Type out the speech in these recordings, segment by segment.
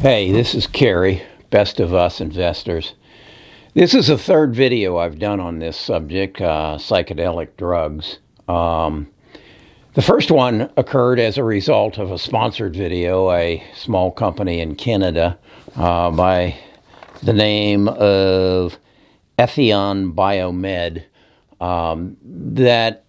Hey, this is Kerry, Best of Us Investors. This is the third video I've done on this subject, uh, psychedelic drugs. Um, the first one occurred as a result of a sponsored video, a small company in Canada uh, by the name of Ethion Biomed um, that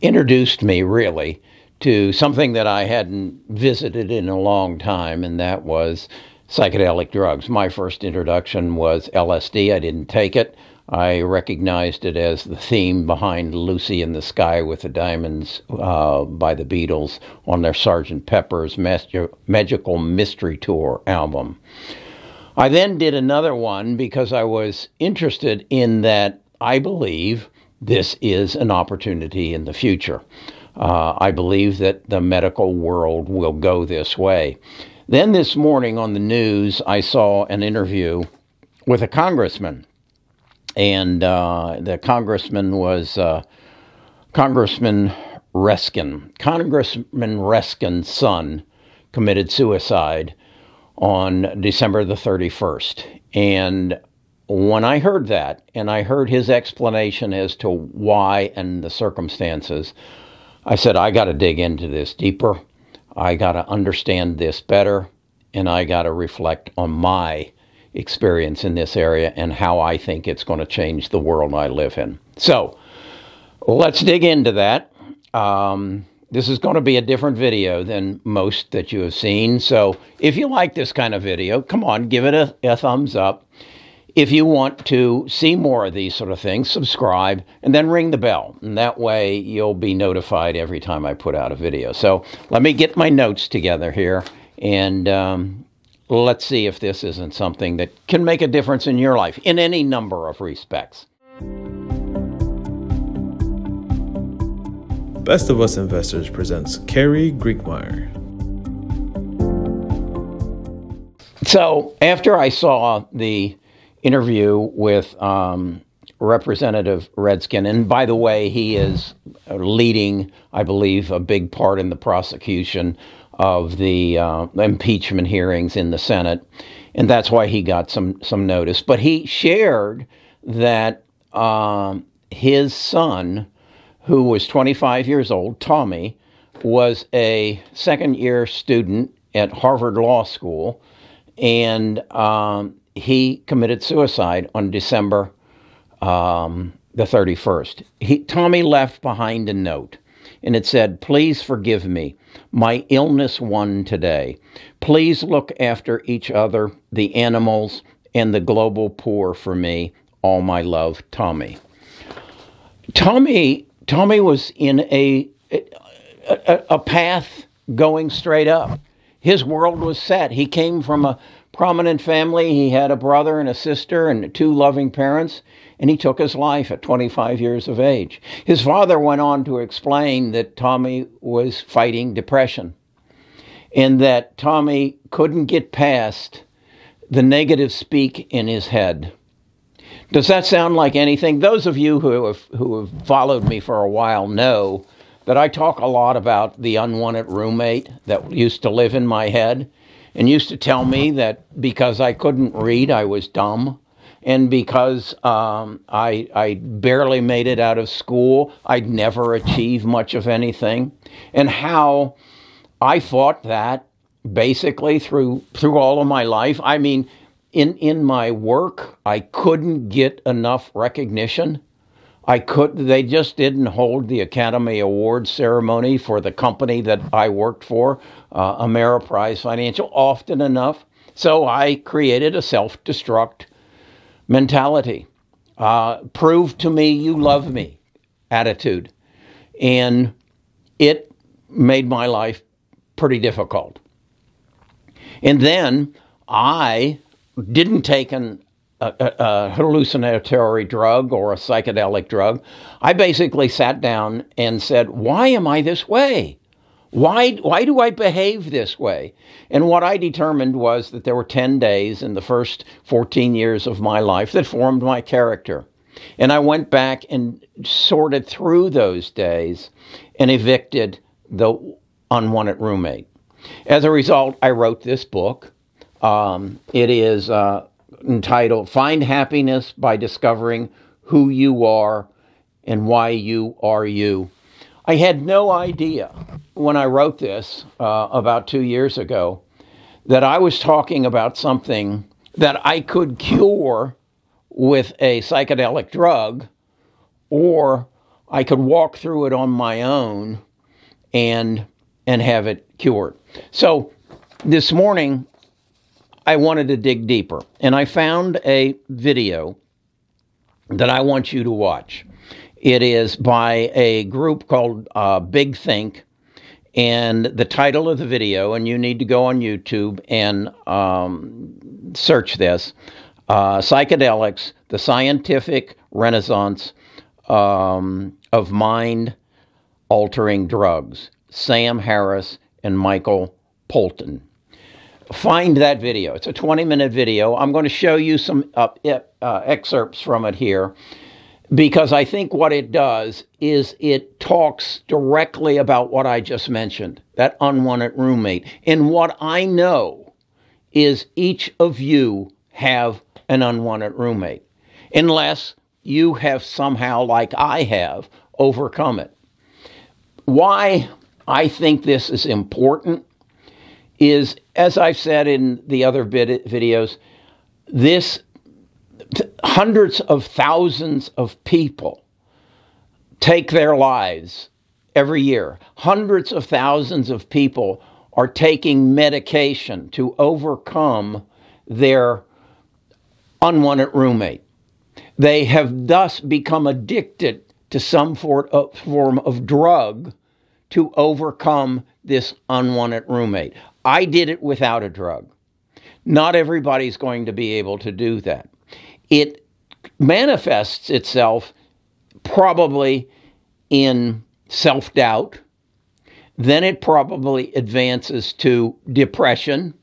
introduced me really to something that I hadn't visited in a long time, and that was psychedelic drugs. My first introduction was LSD. I didn't take it. I recognized it as the theme behind Lucy in the Sky with the Diamonds uh, by the Beatles on their Sgt. Pepper's Magical Mystery Tour album. I then did another one because I was interested in that I believe this is an opportunity in the future. Uh, I believe that the medical world will go this way. Then this morning on the news, I saw an interview with a congressman, and uh, the congressman was uh, Congressman Raskin. Congressman Raskin's son committed suicide on December the 31st. And when I heard that, and I heard his explanation as to why and the circumstances, I said, I got to dig into this deeper. I got to understand this better. And I got to reflect on my experience in this area and how I think it's going to change the world I live in. So let's dig into that. Um, this is going to be a different video than most that you have seen. So if you like this kind of video, come on, give it a, a thumbs up. If you want to see more of these sort of things, subscribe and then ring the bell. And that way you'll be notified every time I put out a video. So let me get my notes together here and um, let's see if this isn't something that can make a difference in your life in any number of respects. Best of Us Investors presents Kerry Grinkmeyer. So after I saw the interview with um, Representative Raskin. And by the way, he is leading, I believe, a big part in the prosecution of the uh, impeachment hearings in the Senate. And that's why he got some, some notice. But he shared that um, his son, who was 25 years old, Tommy, was a second year student at Harvard Law School. And um, he committed suicide on December um, the 31st. He, Tommy left behind a note, and it said, Please forgive me. My illness won today. Please look after each other, the animals, and the global poor for me. All my love, Tommy. Tommy, Tommy was in a, a, a path going straight up. His world was set. He came from a prominent family. He had a brother and a sister and two loving parents, and he took his life at 25 years of age. His father went on to explain that Tommy was fighting depression and that Tommy couldn't get past the negative speak in his head. Does that sound like anything? Those of you who have, who have followed me for a while know that I talk a lot about the unwanted roommate that used to live in my head and used to tell me that because I couldn't read, I was dumb. And because um, I, I barely made it out of school, I'd never achieve much of anything. And how I fought that basically through through all of my life. I mean, in in my work, I couldn't get enough recognition I could they just didn't hold the Academy Award ceremony for the company that I worked for, uh, Ameriprise Financial, often enough. So I created a self-destruct mentality. Uh, prove to me you love me attitude. And it made my life pretty difficult. And then I didn't take an a, hallucinatory drug or a psychedelic drug, I basically sat down and said, Why am I this way? Why, why do I behave this way? And what I determined was that there were 10 days in the first 14 years of my life that formed my character. And I went back and sorted through those days and evicted the unwanted roommate. As a result, I wrote this book. Um, it is uh, entitled Find Happiness by Discovering Who You Are and Why You Are You. I had no idea when I wrote this uh, about two years ago that I was talking about something that I could cure with a psychedelic drug, or I could walk through it on my own and and have it cured. So this morning I wanted to dig deeper and I found a video that I want you to watch. It is by a group called uh, Big Think. And the title of the video, and you need to go on YouTube and um, search this uh, Psychedelics, the Scientific Renaissance um, of Mind Altering Drugs. Sam Harris and Michael Pollan. Find that video. It's a 20 minute video. I'm going to show you some uh, uh, excerpts from it here because I think what it does is it talks directly about what I just mentioned that unwanted roommate. And what I know is each of you have an unwanted roommate, unless you have somehow, like I have, overcome it. Why I think this is important is, as I've said in the other videos, this hundreds of thousands of people take their lives every year. Hundreds of thousands of people are taking medication to overcome their unwanted roommate. They have thus become addicted to some uh, form of drug to overcome this unwanted roommate. I did it without a drug. Not everybody's going to be able to do that. It manifests itself probably in self doubt. Then it probably advances to depression.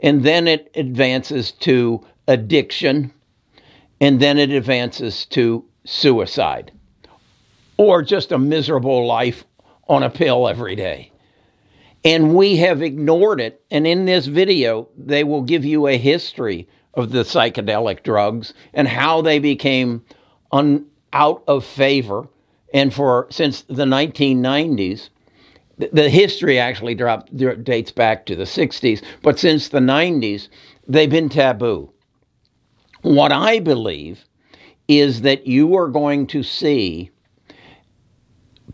And then it advances to addiction. And then it advances to suicide or just a miserable life on a pill every day. And we have ignored it. And in this video, they will give you a history of the psychedelic drugs and how they became un, out of favor. And for since the 1990s, the history actually dropped, dates back to the 60s, but since the 90s, they've been taboo. What I believe is that you are going to see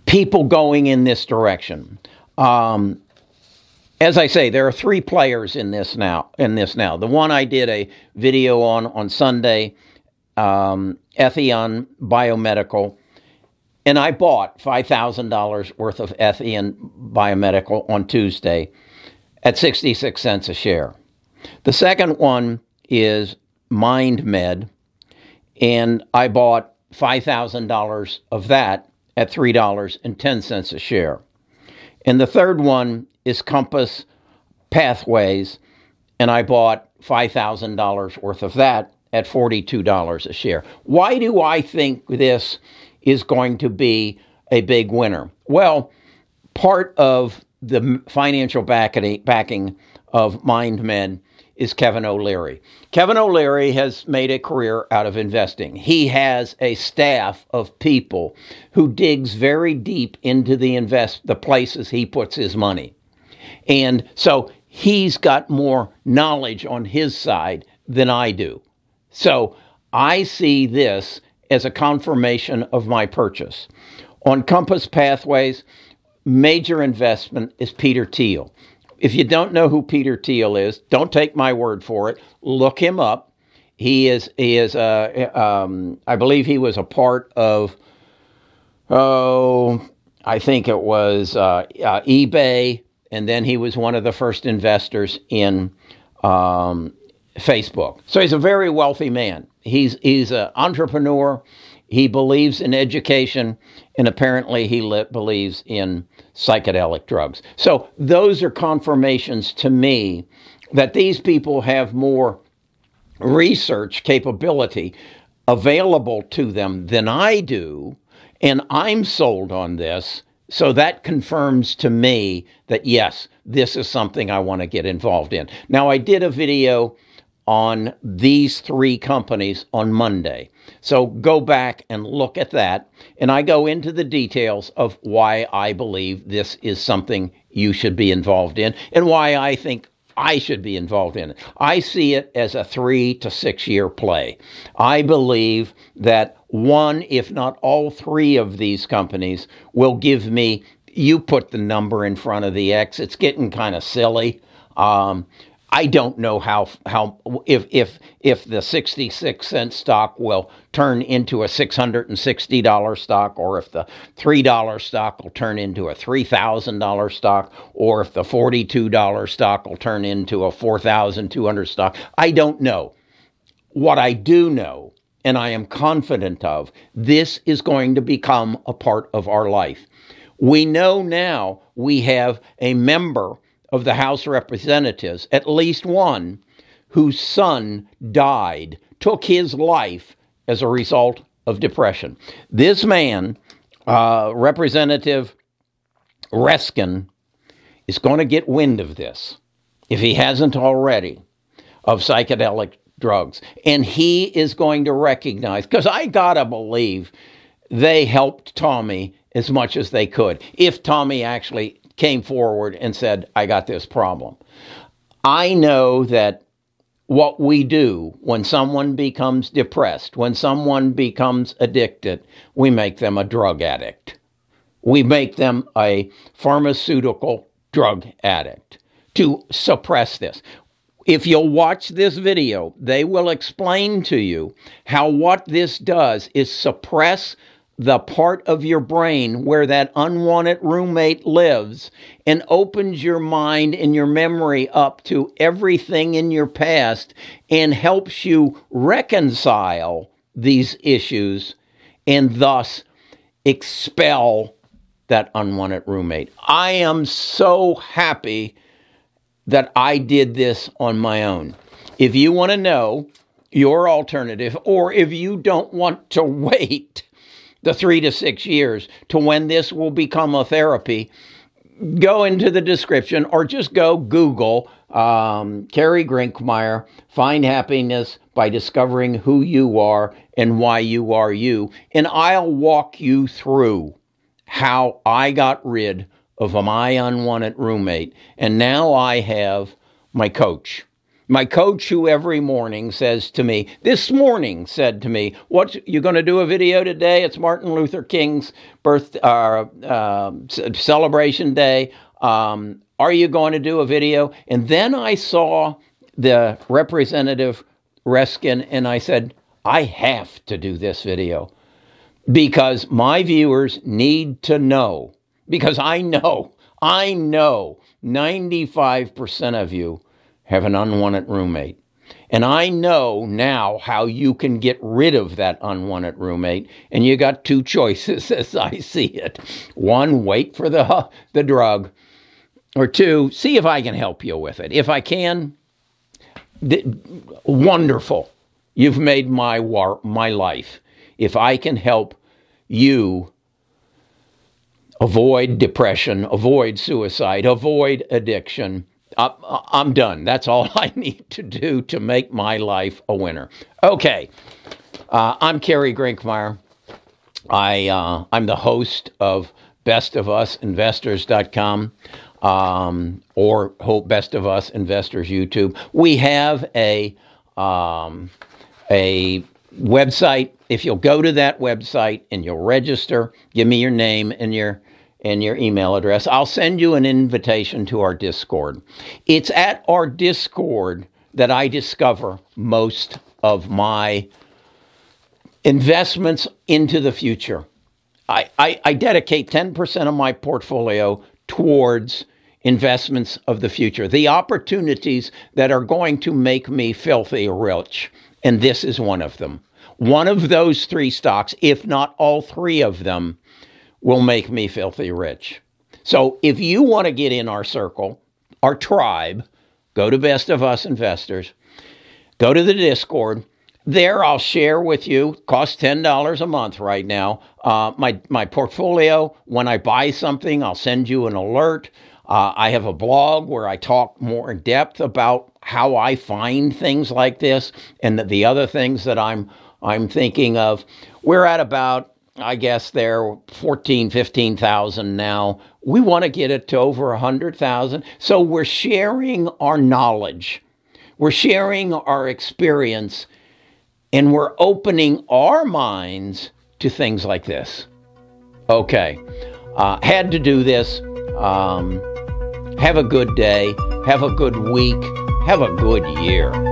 people going in this direction. Um, as I say, there are three players in this now. In this now, the one I did a video on on Sunday, um, Etheon Biomedical, and I bought five thousand dollars worth of Etheon Biomedical on Tuesday at sixty six cents a share. The second one is MindMed, and I bought five thousand dollars of that at $3.10 a share. And the third one is Compass Pathways, and I bought $5,000 worth of that at $42 a share. Why do I think this is going to be a big winner? Well, part of the financial backing of MindMed is Kevin O'Leary. Kevin O'Leary has made a career out of investing. He has a staff of people who digs very deep into the invest the places he puts his money. And so he's got more knowledge on his side than I do. So I see this as a confirmation of my purchase. On Compass Pathways, major investment is Peter Thiel. If you don't know who Peter Thiel is, don't take my word for it. Look him up. He is he is uh, um, I believe he was a part of oh I think it was uh, uh, eBay, and then he was one of the first investors in um, Facebook. So he's a very wealthy man. He's he's an entrepreneur. He believes in education, and apparently he li- believes in psychedelic drugs. So those are confirmations to me that these people have more research capability available to them than I do, and I'm sold on this. So that confirms to me that yes, this is something I want to get involved in. Now, I did a video on these three companies on Monday. So go back and look at that. And I go into the details of why I believe this is something you should be involved in and why I think I should be involved in it. I see it as a three to six year play. I believe that one, if not all three of these companies, will give me, you put the number in front of the X. It's getting kind of silly. Um, I don't know how how if if if the 66 cent stock will turn into a $660 stock or if the $3 stock will turn into a $3,000 stock or if the $42 stock will turn into a 4,200 stock. I don't know. What I do know and I am confident of, this is going to become a part of our life. We know now we have a member of the House of Representatives, at least one, whose son died, took his life as a result of depression. This man, uh, Representative Raskin, is going to get wind of this, if he hasn't already, of psychedelic drugs. And he is going to recognize, because I got to believe they helped Tommy as much as they could. If Tommy actually came forward and said, I got this problem. I know that what we do when someone becomes depressed, when someone becomes addicted, we make them a drug addict. We make them a pharmaceutical drug addict to suppress this. If you'll watch this video, they will explain to you how what this does is suppress the part of your brain where that unwanted roommate lives and opens your mind and your memory up to everything in your past and helps you reconcile these issues and thus expel that unwanted roommate. I am so happy that I did this on my own. If you want to know your alternative, or if you don't want to wait, the three to six years to when this will become a therapy, go into the description or just go Google um, Kerry Grinkmeyer, Find Happiness by Discovering Who You Are and Why You Are You. And I'll walk you through how I got rid of my unwanted roommate. And now I have my coach my coach, who every morning says to me, this morning said to me, "What you going to do a video today? It's Martin Luther King's birth uh, uh, celebration day. Um, are you going to do a video?" And then I saw the representative Raskin, and I said, "I have to do this video because my viewers need to know. Because I know, I know, ninety-five percent of you." have an unwanted roommate. And I know now how you can get rid of that unwanted roommate. And you got two choices as I see it. One, wait for the, the drug. Or two, see if I can help you with it. If I can, th- wonderful. You've made my, war- my life. If I can help you avoid depression, avoid suicide, avoid addiction, I'm done. That's all I need to do to make my life a winner. Okay, uh, I'm Kerry Grinkmeyer. I uh, I'm the host of BestOfUsInvestors.com um, or Hope Best of Us Investors YouTube. We have a um, a website. If you'll go to that website and you'll register, give me your name and your and your email address. I'll send you an invitation to our Discord. It's at our Discord that I discover most of my investments into the future. I, I, I dedicate 10% of my portfolio towards investments of the future, the opportunities that are going to make me filthy rich. And this is one of them. One of those three stocks, if not all three of them, will make me filthy rich. So if you want to get in our circle, our tribe, go to Best of Us Investors, go to the Discord. There, I'll share with you. Costs ten dollars a month right now. Uh, my my portfolio. When I buy something, I'll send you an alert. Uh, I have a blog where I talk more in depth about how I find things like this and the, the other things that I'm I'm thinking of. We're at about I guess they're 14, 15,000 now. We want to get it to over 100,000. So we're sharing our knowledge. We're sharing our experience and we're opening our minds to things like this. Okay, uh, had to do this. Um, have a good day. Have a good week. Have a good year.